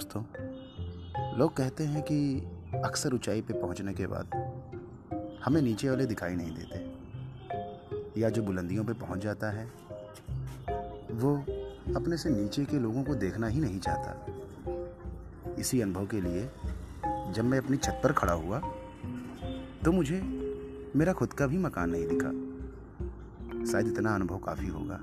दोस्तों, लोग कहते हैं कि अक्सर ऊंचाई पे पहुँचने के बाद हमें नीचे वाले दिखाई नहीं देते। या जो बुलंदियों पे पहुँच जाता है, वो अपने से नीचे के लोगों को देखना ही नहीं चाहता। इसी अनुभव के लिए, जब मैं अपनी छत पर खड़ा हुआ तो मुझे मेरा खुद का भी मकान नहीं दिखा। शायद इतना अनुभव काफ़ी होगा।